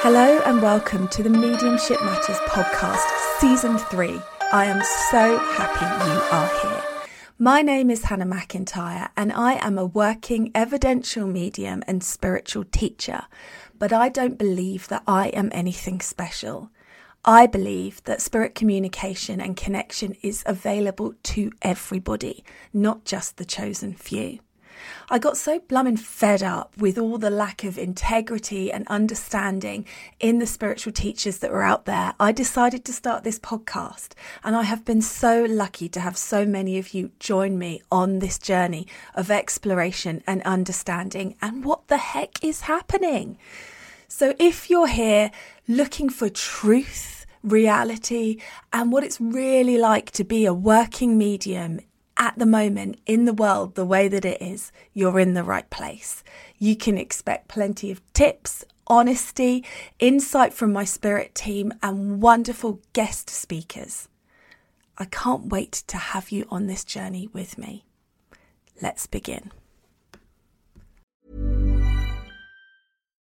Hello and welcome to the Mediumship Matters podcast, season three. I am so happy you are here. My name is Hannah McIntyre and I am a working evidential medium and spiritual teacher, but I don't believe that I am anything special. I believe that spirit communication and connection is available to everybody, not just the chosen few. I got so blummin' fed up with all the lack of integrity and understanding in the spiritual teachers that were out there. I decided to start this podcast, and I have been so lucky to have so many of you join me on this journey of exploration and understanding and what the heck is happening. So, if you're here looking for truth, reality, and what it's really like to be a working medium at the moment in the world the way that it is, you're in the right place. You can expect plenty of tips, honesty, insight from my spirit team, and wonderful guest speakers. I can't wait to have you on this journey with me. Let's begin.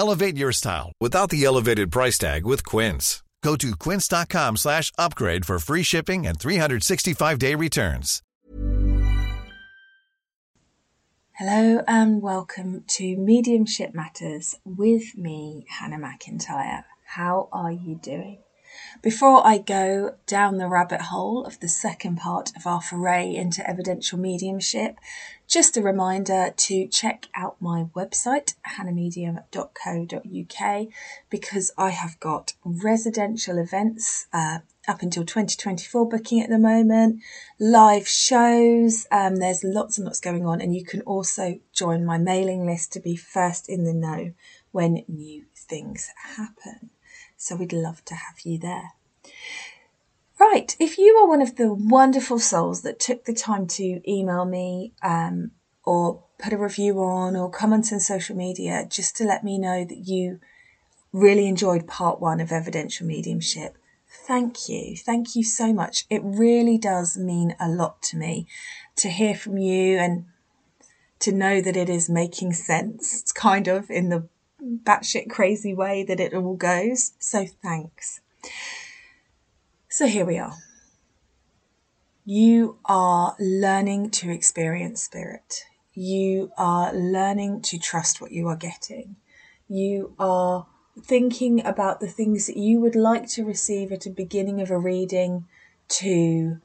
Elevate your style without the elevated price tag with Quince. Go to quince.com slash upgrade for free shipping and 365-day returns. Hello and welcome to Mediumship Matters with me, Hannah McIntyre. How are you doing? Before I go down the rabbit hole of the second part of our foray into evidential mediumship, just a reminder to check out my website, hannahmedium.co.uk, because I have got residential events uh, up until 2024 booking at the moment, live shows, um, there's lots and lots going on, and you can also join my mailing list to be first in the know when new things happen. So we'd love to have you there. Right, if you are one of the wonderful souls that took the time to email me um, or put a review on or comment on social media just to let me know that you really enjoyed part one of evidential mediumship, thank you. Thank you so much. It really does mean a lot to me to hear from you and to know that it is making sense. Kind of in the batshit crazy way that it all goes. So thanks. So here we are. You are learning to experience spirit. You are learning to trust what you are getting. You are thinking about the things that you would like to receive at the beginning of a reading to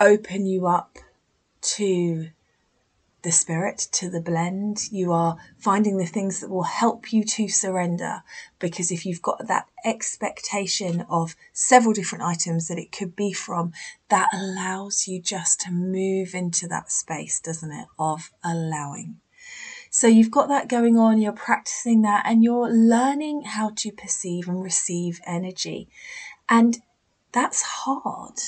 open you up to the spirit to the blend. You are finding the things that will help you to surrender. Because if you've got that expectation of several different items that it could be from, that allows you just to move into that space, doesn't it? Of allowing. So you've got that going on, you're practicing that, and you're learning how to perceive and receive energy. And that's hard.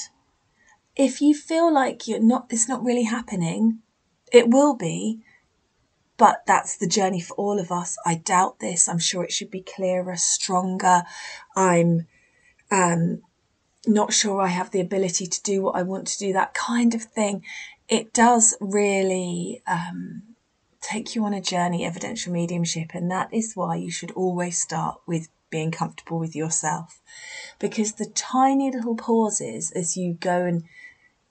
If you feel like you're not, it's not really happening, it will be, but that's the journey for all of us. I doubt this. I'm sure it should be clearer, stronger. I'm um, not sure I have the ability to do what I want to do, that kind of thing, it does really um, take you on a journey, evidential mediumship. And that is why you should always start with being comfortable with yourself. Because the tiny little pauses as you go and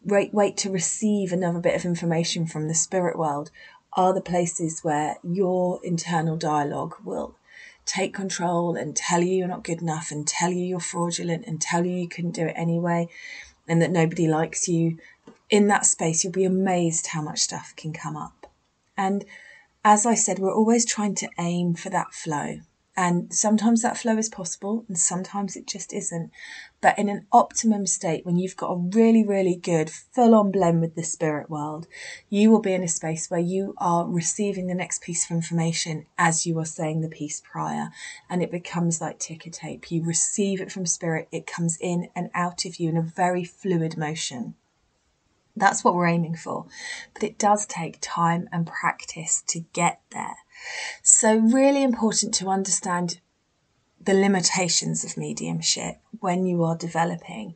wait, wait to receive another bit of information from the spirit world are the places where your internal dialogue will take control and tell you you're not good enough and tell you you're fraudulent and tell you you couldn't do it anyway and that nobody likes you. In that space, you'll be amazed how much stuff can come up. And as I said, we're always trying to aim for that flow. And sometimes that flow is possible and sometimes it just isn't. But in an optimum state, when you've got a really, really good full on blend with the spirit world, you will be in a space where you are receiving the next piece of information as you are saying the piece prior. And it becomes like ticker tape. You receive it from spirit, it comes in and out of you in a very fluid motion. That's what we're aiming for. But it does take time and practice to get there. So, really important to understand the limitations of mediumship when you are developing.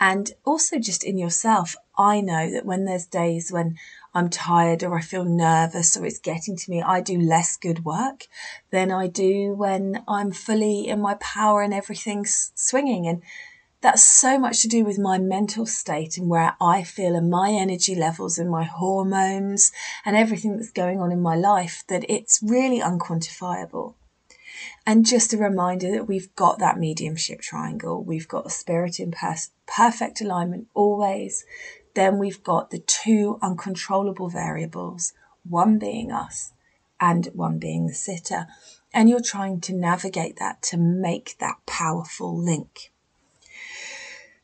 And also, just in yourself, I know that when there's days when I'm tired or I feel nervous or it's getting to me, I do less good work than I do when I'm fully in my power and everything's swinging. And that's so much to do with my mental state and where I feel and my energy levels and my hormones and everything that's going on in my life that it's really unquantifiable. And just a reminder that we've got that mediumship triangle. We've got the spirit in perfect alignment always. Then we've got the two uncontrollable variables, one being us and one being the sitter. And you're trying to navigate that to make that powerful link.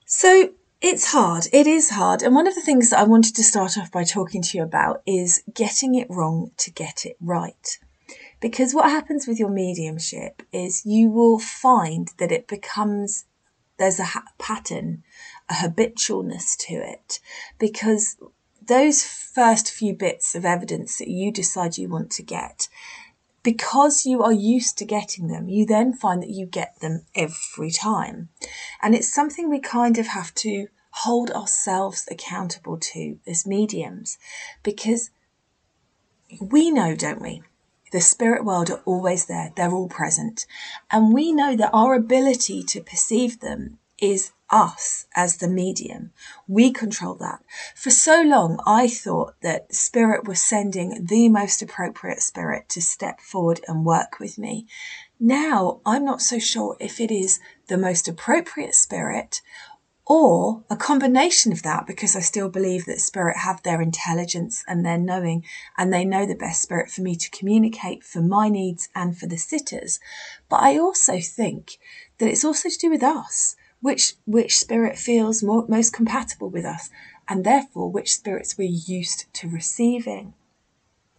So it's hard. It is hard. And one of the things that I wanted to start off by talking to you about is getting it wrong to get it right. Because what happens with your mediumship is you will find that it becomes, there's a ha- pattern, a habitualness to it. Because those first few bits of evidence that you decide you want to get, because you are used to getting them, you then find that you get them every time. And it's something we kind of have to hold ourselves accountable to as mediums because we know, don't we? The spirit world are always there, they're all present. And we know that our ability to perceive them is us as the medium. We control that. For so long, I thought that spirit was sending the most appropriate spirit to step forward and work with me. Now, I'm not so sure if it is the most appropriate spirit or a combination of that because I still believe that spirit have their intelligence and their knowing and they know the best spirit for me to communicate for my needs and for the sitters. But I also think that it's also to do with us which which spirit feels more, most compatible with us, and therefore which spirits we're used to receiving.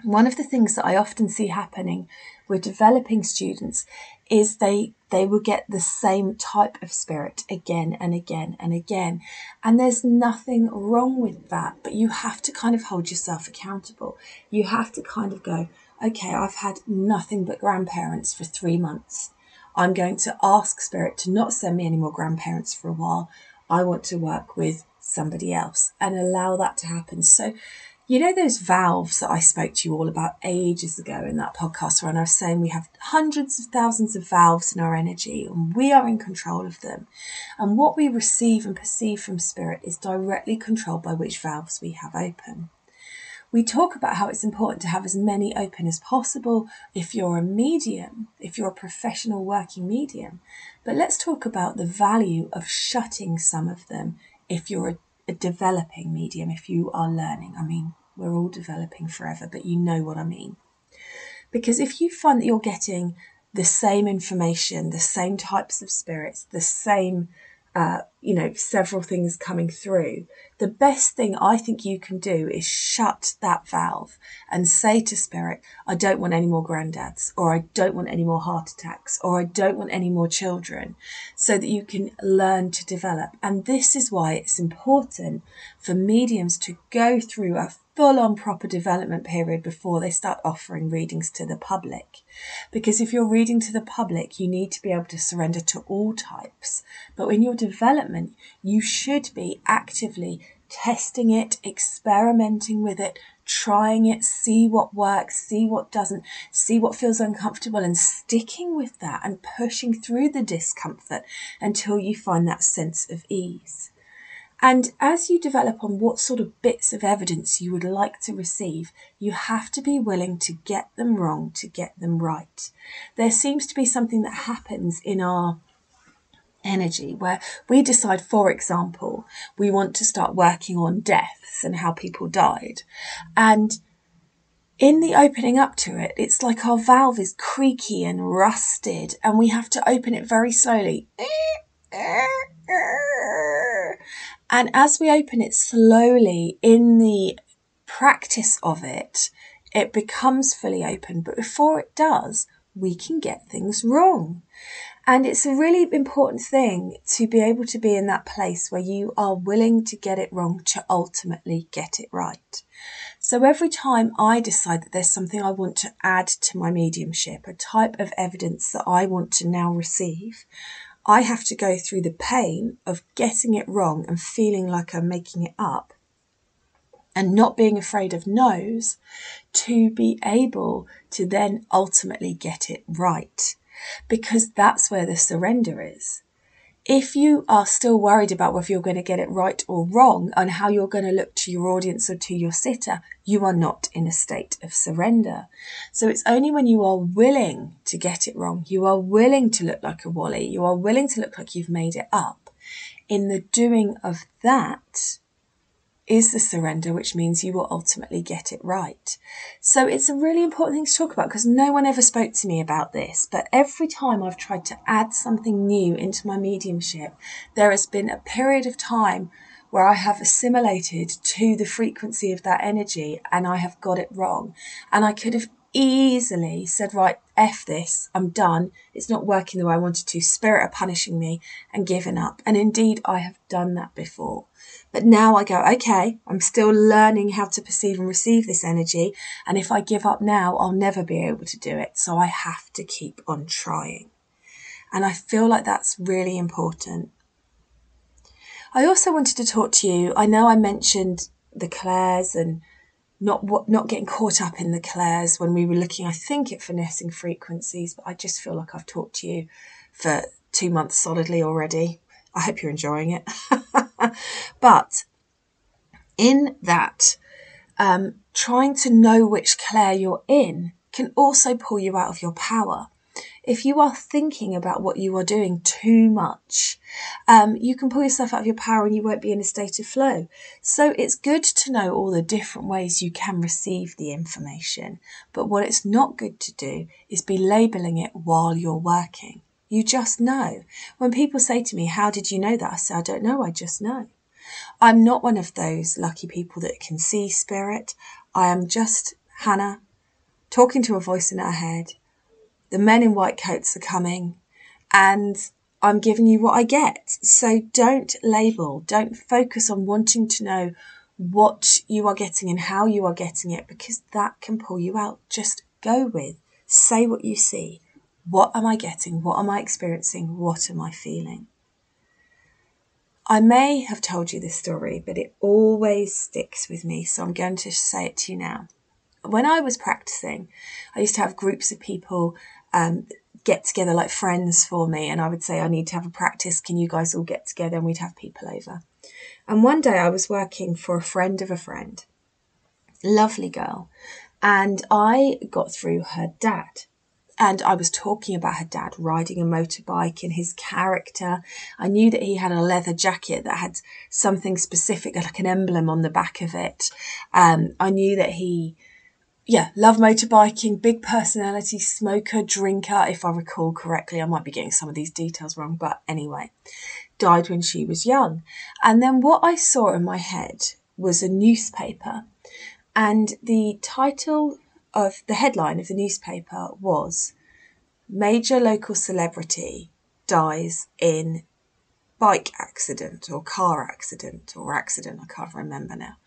One of the things that I often see happening with developing students is they they will get the same type of spirit again and again and again. And there's nothing wrong with that, but you have to kind of hold yourself accountable. You have to kind of go, okay, I've had nothing but grandparents for three months. I'm going to ask Spirit to not send me any more grandparents for a while. I want to work with somebody else and allow that to happen. So, you know, those valves that I spoke to you all about ages ago in that podcast, where I was saying we have hundreds of thousands of valves in our energy and we are in control of them. And what we receive and perceive from spirit is directly controlled by which valves we have open. We talk about how it's important to have as many open as possible if you're a medium, if you're a professional working medium. But let's talk about the value of shutting some of them if you're a, a developing medium, if you are learning. I mean, we're all developing forever, but you know what I mean. Because if you find that you're getting the same information, the same types of spirits, the same uh, you know, several things coming through, the best thing I think you can do is shut that valve and say to spirit, I don't want any more granddads, or I don't want any more heart attacks, or I don't want any more children, so that you can learn to develop. And this is why it's important for mediums to go through a full on proper development period before they start offering readings to the public. Because if you're reading to the public, you need to be able to surrender to all types. But in your development, you should be actively testing it, experimenting with it, trying it, see what works, see what doesn't, see what feels uncomfortable, and sticking with that and pushing through the discomfort until you find that sense of ease. And as you develop on what sort of bits of evidence you would like to receive, you have to be willing to get them wrong to get them right. There seems to be something that happens in our energy where we decide, for example, we want to start working on deaths and how people died. And in the opening up to it, it's like our valve is creaky and rusted, and we have to open it very slowly. Eh, eh, And as we open it slowly in the practice of it, it becomes fully open. But before it does, we can get things wrong. And it's a really important thing to be able to be in that place where you are willing to get it wrong to ultimately get it right. So every time I decide that there's something I want to add to my mediumship, a type of evidence that I want to now receive, I have to go through the pain of getting it wrong and feeling like I'm making it up and not being afraid of no's to be able to then ultimately get it right. Because that's where the surrender is if you are still worried about whether you're going to get it right or wrong and how you're going to look to your audience or to your sitter, you are not in a state of surrender. So it's only when you are willing to get it wrong, you are willing to look like a wally, you are willing to look like you've made it up. In the doing of that, is the surrender, which means you will ultimately get it right. So it's a really important thing to talk about because no one ever spoke to me about this. But every time I've tried to add something new into my mediumship, there has been a period of time where I have assimilated to the frequency of that energy and I have got it wrong. And I could have easily said, right, F this, I'm done. It's not working the way I wanted to. Spirit are punishing me and given up. And indeed, I have done that before. But now I go, okay, I'm still learning how to perceive and receive this energy. And if I give up now, I'll never be able to do it. So I have to keep on trying. And I feel like that's really important. I also wanted to talk to you. I know I mentioned the clairs and not what not getting caught up in the clairs when we were looking, I think, at finessing frequencies, but I just feel like I've talked to you for two months solidly already. I hope you're enjoying it. but in that, um, trying to know which clair you're in can also pull you out of your power. If you are thinking about what you are doing too much, um, you can pull yourself out of your power and you won't be in a state of flow. So it's good to know all the different ways you can receive the information. But what it's not good to do is be labeling it while you're working. You just know. When people say to me, How did you know that? I say, I don't know, I just know. I'm not one of those lucky people that can see spirit. I am just Hannah talking to a voice in her head. The men in white coats are coming and I'm giving you what I get. So don't label, don't focus on wanting to know what you are getting and how you are getting it because that can pull you out. Just go with, say what you see. What am I getting? What am I experiencing? What am I feeling? I may have told you this story, but it always sticks with me, so I'm going to say it to you now. When I was practicing, I used to have groups of people um, get together like friends for me, and I would say, I need to have a practice. Can you guys all get together? And we'd have people over. And one day I was working for a friend of a friend, lovely girl, and I got through her dad and I was talking about her dad riding a motorbike and his character. I knew that he had a leather jacket that had something specific, like an emblem on the back of it. Um, I knew that he, yeah, love motorbiking, big personality, smoker, drinker, if I recall correctly. I might be getting some of these details wrong, but anyway, died when she was young. And then what I saw in my head was a newspaper, and the title of the headline of the newspaper was Major Local Celebrity Dies in bike accident or car accident or accident, I can't remember now.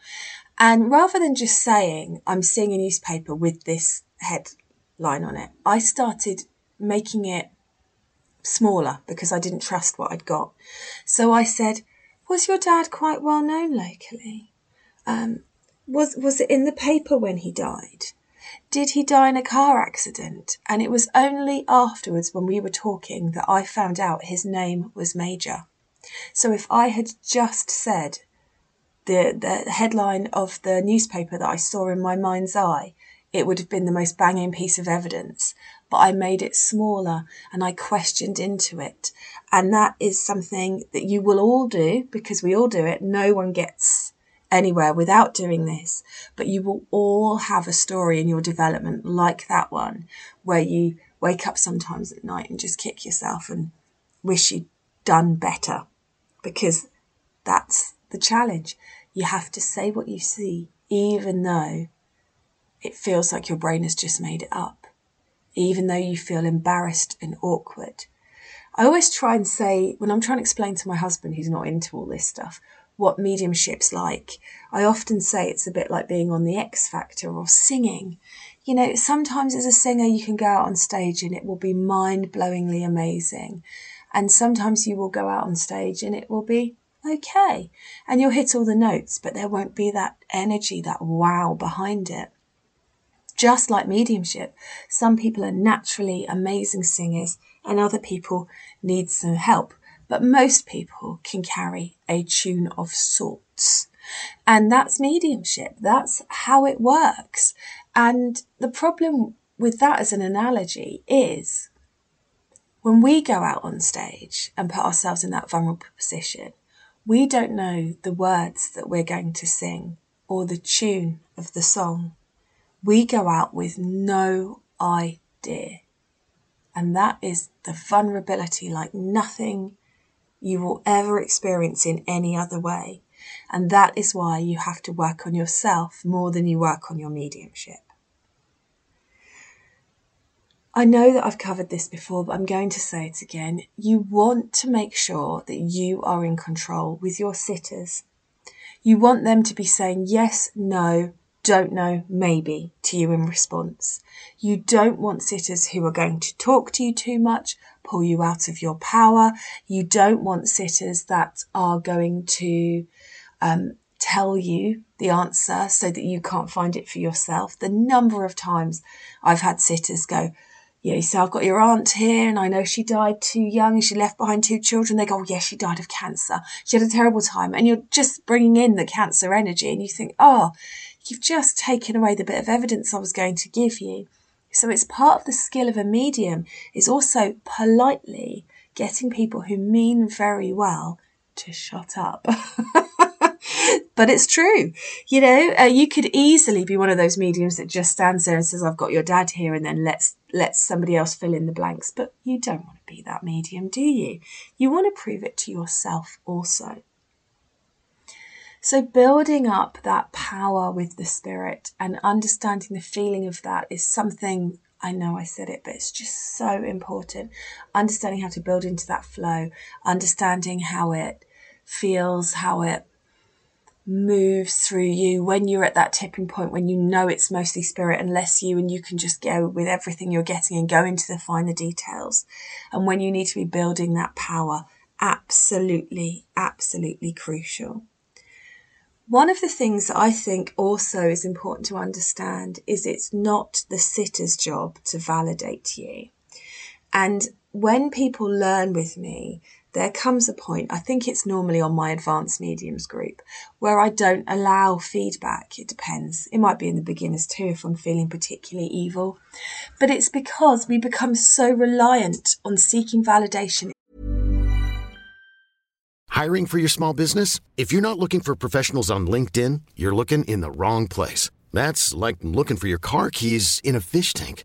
And rather than just saying, I'm seeing a newspaper with this headline on it, I started making it smaller because I didn't trust what I'd got. So I said, Was your dad quite well known locally? Um, was, was it in the paper when he died? Did he die in a car accident? And it was only afterwards when we were talking that I found out his name was Major. So if I had just said the, the headline of the newspaper that I saw in my mind's eye, it would have been the most banging piece of evidence. But I made it smaller and I questioned into it. And that is something that you will all do because we all do it. No one gets anywhere without doing this. But you will all have a story in your development like that one, where you wake up sometimes at night and just kick yourself and wish you'd done better because that's the challenge. You have to say what you see, even though it feels like your brain has just made it up, even though you feel embarrassed and awkward. I always try and say, when I'm trying to explain to my husband who's not into all this stuff, what mediumship's like, I often say it's a bit like being on the X Factor or singing. You know, sometimes as a singer, you can go out on stage and it will be mind blowingly amazing. And sometimes you will go out on stage and it will be okay. And you'll hit all the notes, but there won't be that energy, that wow behind it. Just like mediumship, some people are naturally amazing singers and other people need some help. But most people can carry a tune of sorts. And that's mediumship. That's how it works. And the problem with that as an analogy is when we go out on stage and put ourselves in that vulnerable position, we don't know the words that we're going to sing or the tune of the song. We go out with no idea. And that is the vulnerability like nothing you will ever experience in any other way. And that is why you have to work on yourself more than you work on your mediumship. I know that I've covered this before, but I'm going to say it again. You want to make sure that you are in control with your sitters. You want them to be saying yes, no, don't know, maybe to you in response. You don't want sitters who are going to talk to you too much, pull you out of your power. You don't want sitters that are going to um, tell you the answer so that you can't find it for yourself. The number of times I've had sitters go, yeah, say, I've got your aunt here and I know she died too young she left behind two children. They go, oh, yes, she died of cancer. She had a terrible time. And you're just bringing in the cancer energy and you think, oh, you've just taken away the bit of evidence I was going to give you. So it's part of the skill of a medium is also politely getting people who mean very well to shut up. but it's true. You know, uh, you could easily be one of those mediums that just stands there and says, "I've got your dad here," and then lets lets somebody else fill in the blanks. But you don't want to be that medium, do you? You want to prove it to yourself also. So, building up that power with the spirit and understanding the feeling of that is something I know I said it, but it's just so important. Understanding how to build into that flow, understanding how it feels, how it moves through you when you're at that tipping point when you know it's mostly spirit and less you and you can just go with everything you're getting and go into the finer details and when you need to be building that power absolutely absolutely crucial one of the things that I think also is important to understand is it's not the sitter's job to validate you. And when people learn with me, there comes a point, I think it's normally on my advanced mediums group, where I don't allow feedback. It depends. It might be in the beginners too if I'm feeling particularly evil. But it's because we become so reliant on seeking validation Hiring for your small business? If you're not looking for professionals on LinkedIn, you're looking in the wrong place. That's like looking for your car keys in a fish tank.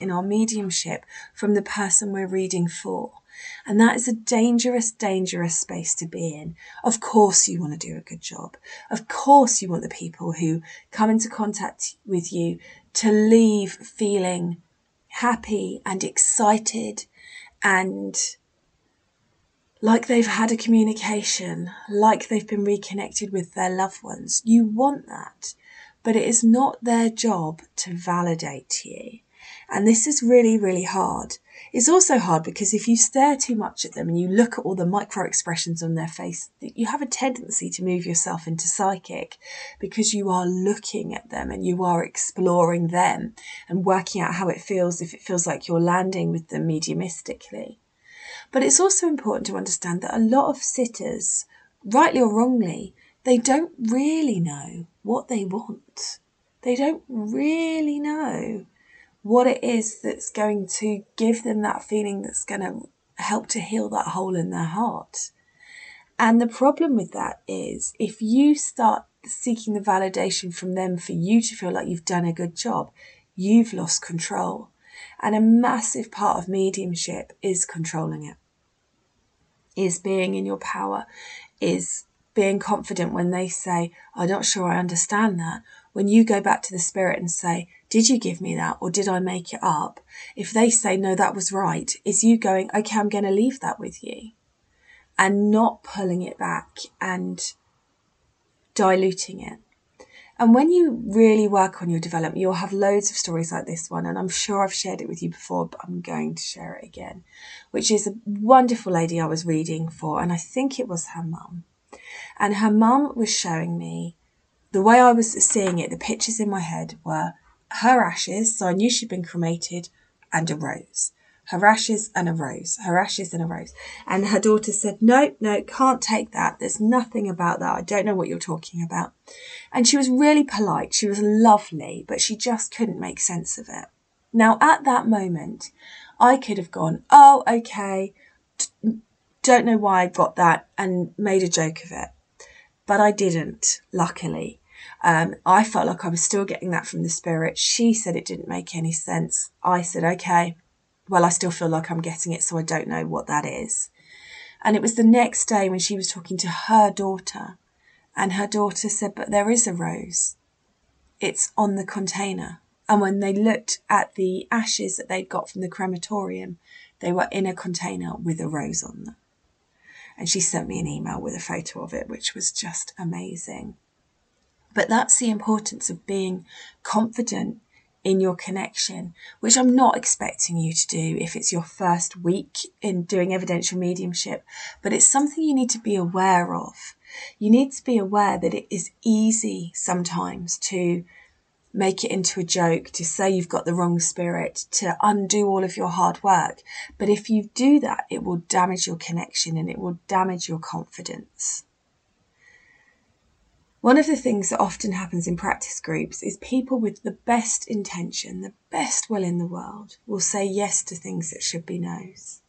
In our mediumship from the person we're reading for. And that is a dangerous, dangerous space to be in. Of course, you want to do a good job. Of course, you want the people who come into contact with you to leave feeling happy and excited and like they've had a communication, like they've been reconnected with their loved ones. You want that, but it is not their job to validate you. And this is really, really hard. It's also hard because if you stare too much at them and you look at all the micro expressions on their face, you have a tendency to move yourself into psychic because you are looking at them and you are exploring them and working out how it feels if it feels like you're landing with them mediumistically. But it's also important to understand that a lot of sitters, rightly or wrongly, they don't really know what they want. They don't really know what it is that's going to give them that feeling that's going to help to heal that hole in their heart. And the problem with that is if you start seeking the validation from them for you to feel like you've done a good job, you've lost control. And a massive part of mediumship is controlling it, is being in your power, is being confident when they say, I'm not sure I understand that. When you go back to the spirit and say, did you give me that or did I make it up? If they say, no, that was right, is you going, okay, I'm going to leave that with you and not pulling it back and diluting it. And when you really work on your development, you'll have loads of stories like this one. And I'm sure I've shared it with you before, but I'm going to share it again, which is a wonderful lady I was reading for. And I think it was her mum. And her mum was showing me the way I was seeing it, the pictures in my head were her ashes, so I knew she'd been cremated, and a rose. Her ashes and a rose, her ashes and a rose. And her daughter said, No, no, can't take that. There's nothing about that. I don't know what you're talking about. And she was really polite. She was lovely, but she just couldn't make sense of it. Now, at that moment, I could have gone, Oh, okay. Don't know why I got that and made a joke of it. But I didn't, luckily. Um, I felt like I was still getting that from the spirit. She said it didn't make any sense. I said, okay, well, I still feel like I'm getting it, so I don't know what that is. And it was the next day when she was talking to her daughter, and her daughter said, but there is a rose. It's on the container. And when they looked at the ashes that they'd got from the crematorium, they were in a container with a rose on them. And she sent me an email with a photo of it, which was just amazing. But that's the importance of being confident in your connection, which I'm not expecting you to do if it's your first week in doing evidential mediumship, but it's something you need to be aware of. You need to be aware that it is easy sometimes to make it into a joke, to say you've got the wrong spirit, to undo all of your hard work. But if you do that, it will damage your connection and it will damage your confidence. One of the things that often happens in practice groups is people with the best intention, the best will in the world, will say yes to things that should be no's.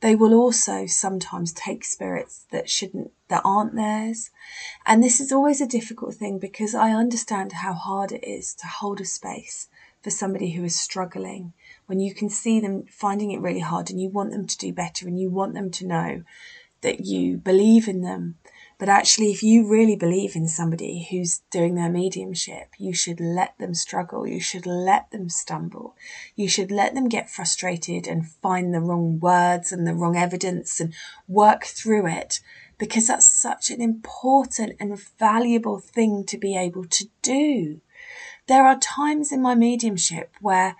They will also sometimes take spirits that shouldn't, that aren't theirs. And this is always a difficult thing because I understand how hard it is to hold a space for somebody who is struggling when you can see them finding it really hard and you want them to do better and you want them to know that you believe in them but actually, if you really believe in somebody who's doing their mediumship, you should let them struggle. You should let them stumble. You should let them get frustrated and find the wrong words and the wrong evidence and work through it because that's such an important and valuable thing to be able to do. There are times in my mediumship where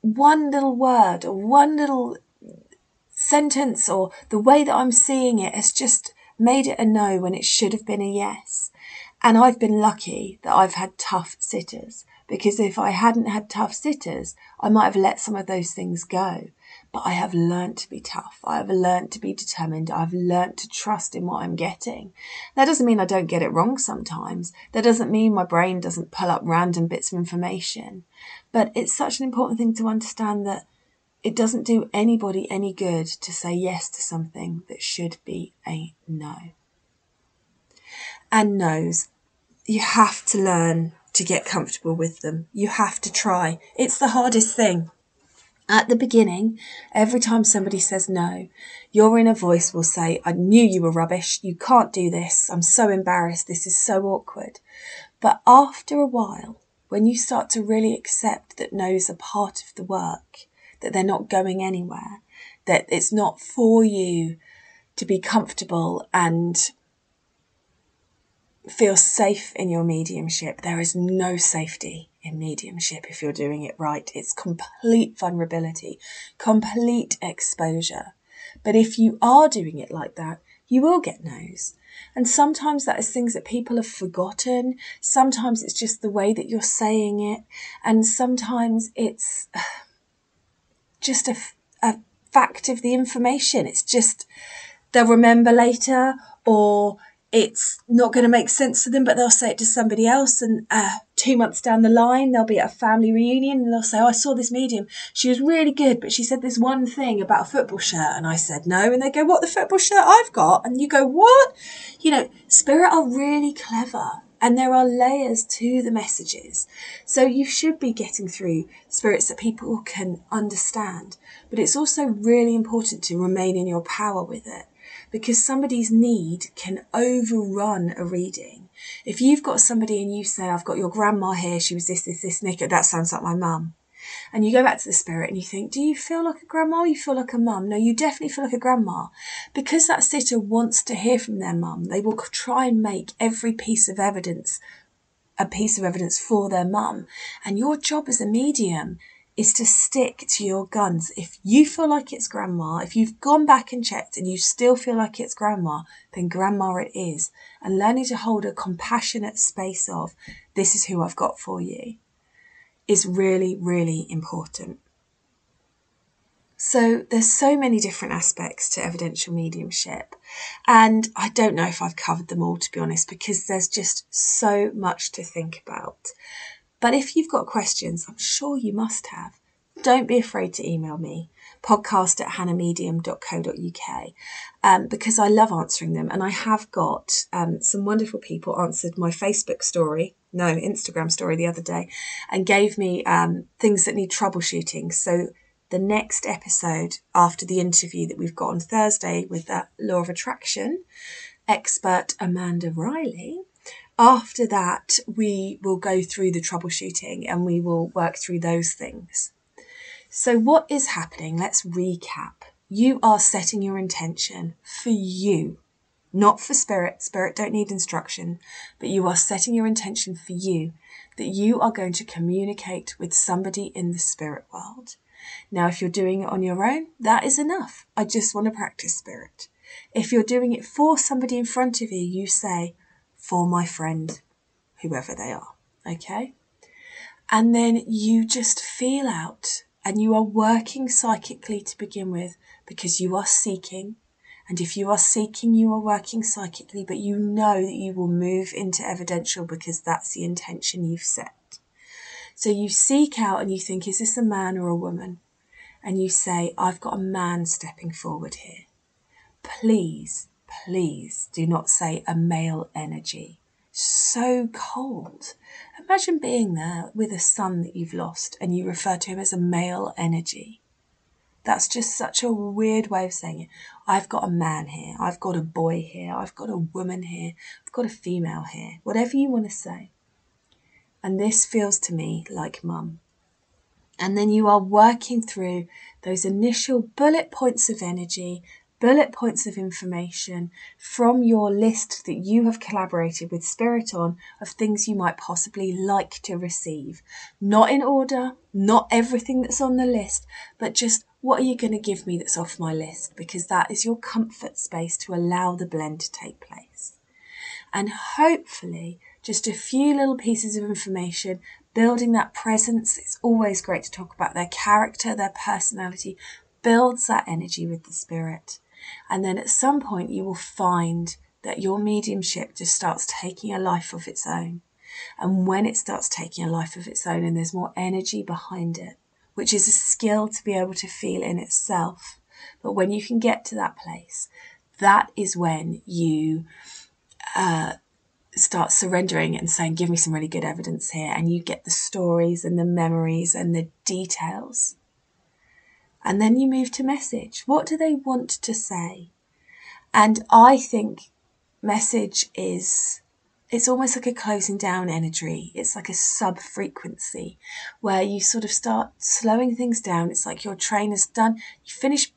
one little word or one little sentence or the way that I'm seeing it has just made it a no when it should have been a yes. And I've been lucky that I've had tough sitters because if I hadn't had tough sitters, I might have let some of those things go. But I have learned to be tough. I have learned to be determined. I've learned to trust in what I'm getting. That doesn't mean I don't get it wrong sometimes. That doesn't mean my brain doesn't pull up random bits of information. But it's such an important thing to understand that it doesn't do anybody any good to say yes to something that should be a no. And no's, you have to learn to get comfortable with them. You have to try. It's the hardest thing. At the beginning, every time somebody says no, your inner voice will say, I knew you were rubbish. You can't do this. I'm so embarrassed. This is so awkward. But after a while, when you start to really accept that no's are part of the work, that they're not going anywhere, that it's not for you to be comfortable and feel safe in your mediumship. There is no safety in mediumship if you're doing it right. It's complete vulnerability, complete exposure. But if you are doing it like that, you will get no's. And sometimes that is things that people have forgotten. Sometimes it's just the way that you're saying it. And sometimes it's just a, a fact of the information. It's just they'll remember later or it's not going to make sense to them, but they'll say it to somebody else. And uh, two months down the line, they'll be at a family reunion and they'll say, Oh, I saw this medium. She was really good, but she said this one thing about a football shirt. And I said, No. And they go, What, the football shirt I've got? And you go, What? You know, spirit are really clever and there are layers to the messages. So you should be getting through spirits that people can understand. But it's also really important to remain in your power with it because somebody's need can overrun a reading. If you've got somebody and you say, I've got your grandma here, she was this, this, this, Nick, that sounds like my mum. And you go back to the spirit and you think, do you feel like a grandma? you feel like a mum? No, you definitely feel like a grandma. Because that sitter wants to hear from their mum, they will try and make every piece of evidence a piece of evidence for their mum. And your job as a medium is to stick to your guns. If you feel like it's grandma, if you've gone back and checked and you still feel like it's grandma, then grandma it is. And learning to hold a compassionate space of, this is who I've got for you, is really, really important. So there's so many different aspects to evidential mediumship. And I don't know if I've covered them all, to be honest, because there's just so much to think about. But if you've got questions, I'm sure you must have, don't be afraid to email me, podcast at hannahmedium.co.uk, um, because I love answering them. And I have got um, some wonderful people answered my Facebook story, no, Instagram story the other day, and gave me um, things that need troubleshooting. So the next episode after the interview that we've got on Thursday with that law of attraction expert Amanda Riley, after that, we will go through the troubleshooting and we will work through those things. So, what is happening? Let's recap. You are setting your intention for you, not for spirit. Spirit don't need instruction, but you are setting your intention for you that you are going to communicate with somebody in the spirit world. Now, if you're doing it on your own, that is enough. I just want to practice spirit. If you're doing it for somebody in front of you, you say, for my friend, whoever they are. Okay? And then you just feel out and you are working psychically to begin with because you are seeking. And if you are seeking, you are working psychically, but you know that you will move into evidential because that's the intention you've set. So you seek out and you think, is this a man or a woman? And you say, I've got a man stepping forward here. Please Please do not say a male energy. So cold. Imagine being there with a son that you've lost and you refer to him as a male energy. That's just such a weird way of saying it. I've got a man here. I've got a boy here. I've got a woman here. I've got a female here. Whatever you want to say. And this feels to me like mum. And then you are working through those initial bullet points of energy bullet points of information from your list that you have collaborated with Spirit on of things you might possibly like to receive. Not in order, not everything that's on the list, but just what are you going to give me that's off my list? Because that is your comfort space to allow the blend to take place. And hopefully, just a few little pieces of information, building that presence. It's always great to talk about their character, their personality, builds that energy with the spirit. And then at some point, you will find that your mediumship just starts taking a life of its own. And when it starts taking a life of its own and there's more energy behind it, which is a skill to be able to feel in itself. But when you can get to that place, that is when you uh, start surrendering and saying, Give me some really good evidence here. And you get the stories and the memories and the details. And then you move to message. What do they want to say? And I think message is it's almost like a closing down energy. It's like a sub frequency where you sort of start slowing things down. It's like your train is done. You finish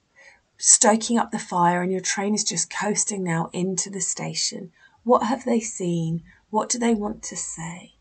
stoking up the fire and your train is just coasting now into the station. What have they seen? What do they want to say?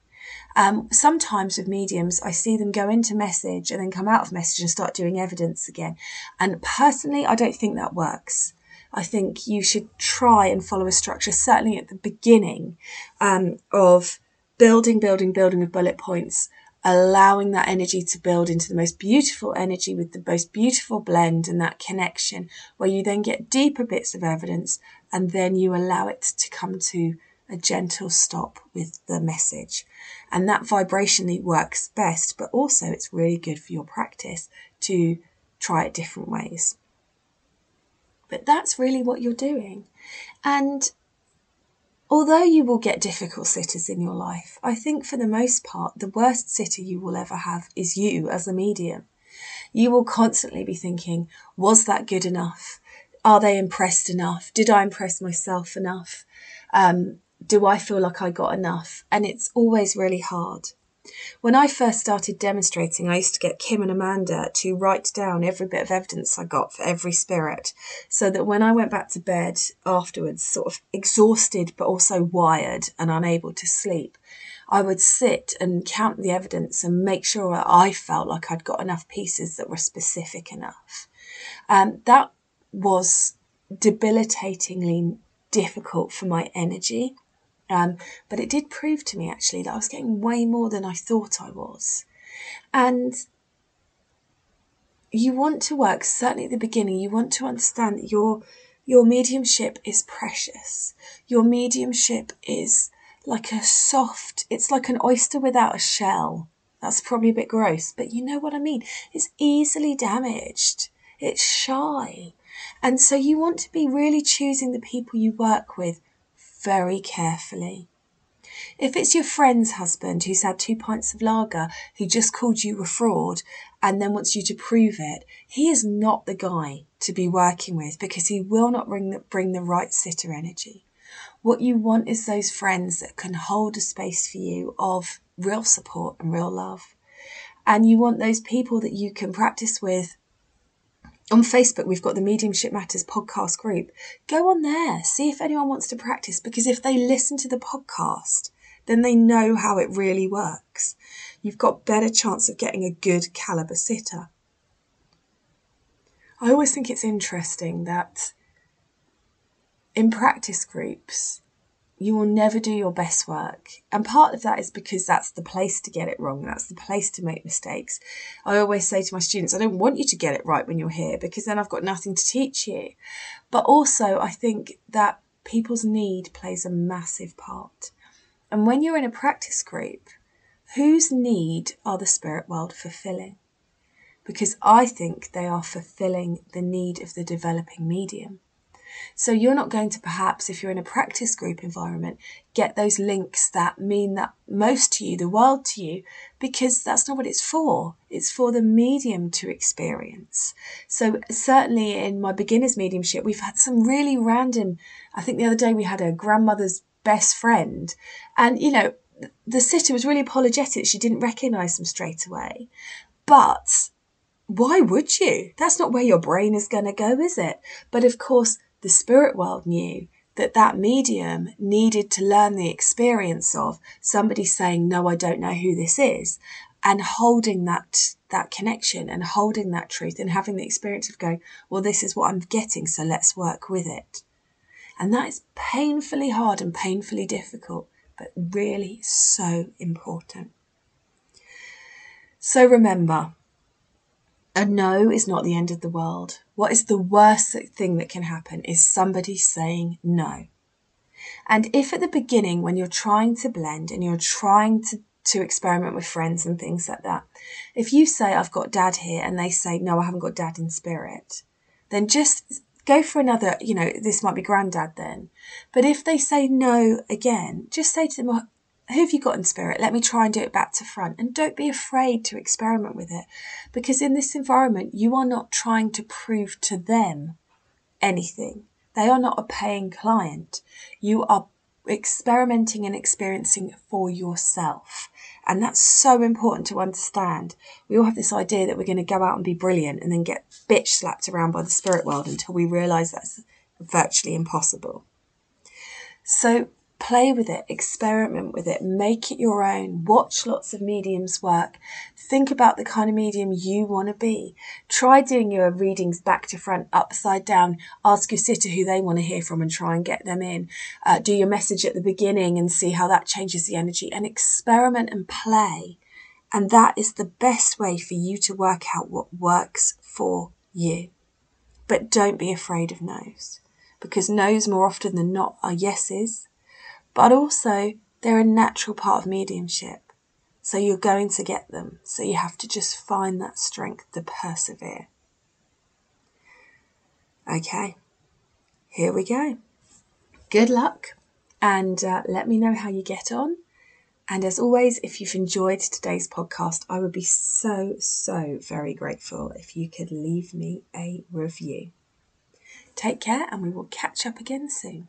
Um, sometimes with mediums, I see them go into message and then come out of message and start doing evidence again. And personally, I don't think that works. I think you should try and follow a structure, certainly at the beginning, um, of building, building, building with bullet points, allowing that energy to build into the most beautiful energy with the most beautiful blend and that connection, where you then get deeper bits of evidence and then you allow it to come to a gentle stop with the message. And that vibrationally works best, but also it's really good for your practice to try it different ways. But that's really what you're doing. And although you will get difficult sitters in your life, I think for the most part, the worst sitter you will ever have is you as a medium. You will constantly be thinking, was that good enough? Are they impressed enough? Did I impress myself enough? Um, do I feel like I got enough? And it's always really hard. When I first started demonstrating, I used to get Kim and Amanda to write down every bit of evidence I got for every spirit, so that when I went back to bed afterwards, sort of exhausted but also wired and unable to sleep, I would sit and count the evidence and make sure that I felt like I'd got enough pieces that were specific enough. Um, that was debilitatingly difficult for my energy um, but it did prove to me actually that I was getting way more than I thought I was. And you want to work, certainly at the beginning, you want to understand that your your mediumship is precious. Your mediumship is like a soft, it's like an oyster without a shell. That's probably a bit gross, but you know what I mean. It's easily damaged. It's shy. And so you want to be really choosing the people you work with very carefully. If it's your friend's husband who's had two pints of lager, who just called you a fraud and then wants you to prove it, he is not the guy to be working with because he will not bring the, bring the right sitter energy. What you want is those friends that can hold a space for you of real support and real love. And you want those people that you can practice with on Facebook, we've got the Mediumship Matters podcast group. Go on there, see if anyone wants to practice, because if they listen to the podcast, then they know how it really works. You've got better chance of getting a good caliber sitter. I always think it's interesting that in practice groups, you will never do your best work. And part of that is because that's the place to get it wrong. That's the place to make mistakes. I always say to my students, I don't want you to get it right when you're here because then I've got nothing to teach you. But also, I think that people's need plays a massive part. And when you're in a practice group, whose need are the spirit world fulfilling? Because I think they are fulfilling the need of the developing medium. So you're not going to perhaps, if you're in a practice group environment, get those links that mean that most to you, the world to you, because that's not what it's for. It's for the medium to experience. So certainly in my beginner's mediumship, we've had some really random, I think the other day we had a grandmother's best friend and, you know, the sitter was really apologetic. She didn't recognize them straight away. But why would you? That's not where your brain is going to go, is it? But of course, the spirit world knew that that medium needed to learn the experience of somebody saying, No, I don't know who this is. and holding that that connection and holding that truth and having the experience of going, well, this is what I'm getting, so let's work with it. And that is painfully hard and painfully difficult, but really so important. So remember, a no is not the end of the world. What is the worst thing that can happen is somebody saying no. And if at the beginning, when you're trying to blend and you're trying to, to experiment with friends and things like that, if you say, I've got dad here, and they say, No, I haven't got dad in spirit, then just go for another, you know, this might be granddad then. But if they say no again, just say to them, oh, who have you got in spirit? Let me try and do it back to front. And don't be afraid to experiment with it because in this environment, you are not trying to prove to them anything. They are not a paying client. You are experimenting and experiencing for yourself. And that's so important to understand. We all have this idea that we're going to go out and be brilliant and then get bitch slapped around by the spirit world until we realize that's virtually impossible. So play with it, experiment with it, make it your own, watch lots of mediums work, think about the kind of medium you want to be. Try doing your readings back to front, upside down, ask your sitter who they want to hear from and try and get them in. Uh, do your message at the beginning and see how that changes the energy and experiment and play. And that is the best way for you to work out what works for you. But don't be afraid of no's because no's more often than not are yeses but also they're a natural part of mediumship. So you're going to get them. So you have to just find that strength to persevere. Okay, here we go. Good luck and uh, let me know how you get on. And as always, if you've enjoyed today's podcast, I would be so, so very grateful if you could leave me a review. Take care and we will catch up again soon.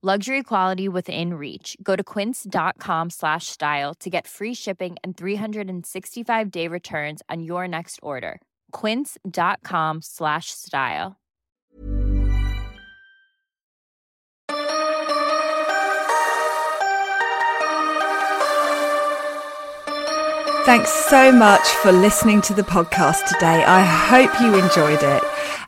Luxury quality within reach. Go to quince.com slash style to get free shipping and 365 day returns on your next order. Quince.com slash style. Thanks so much for listening to the podcast today. I hope you enjoyed it.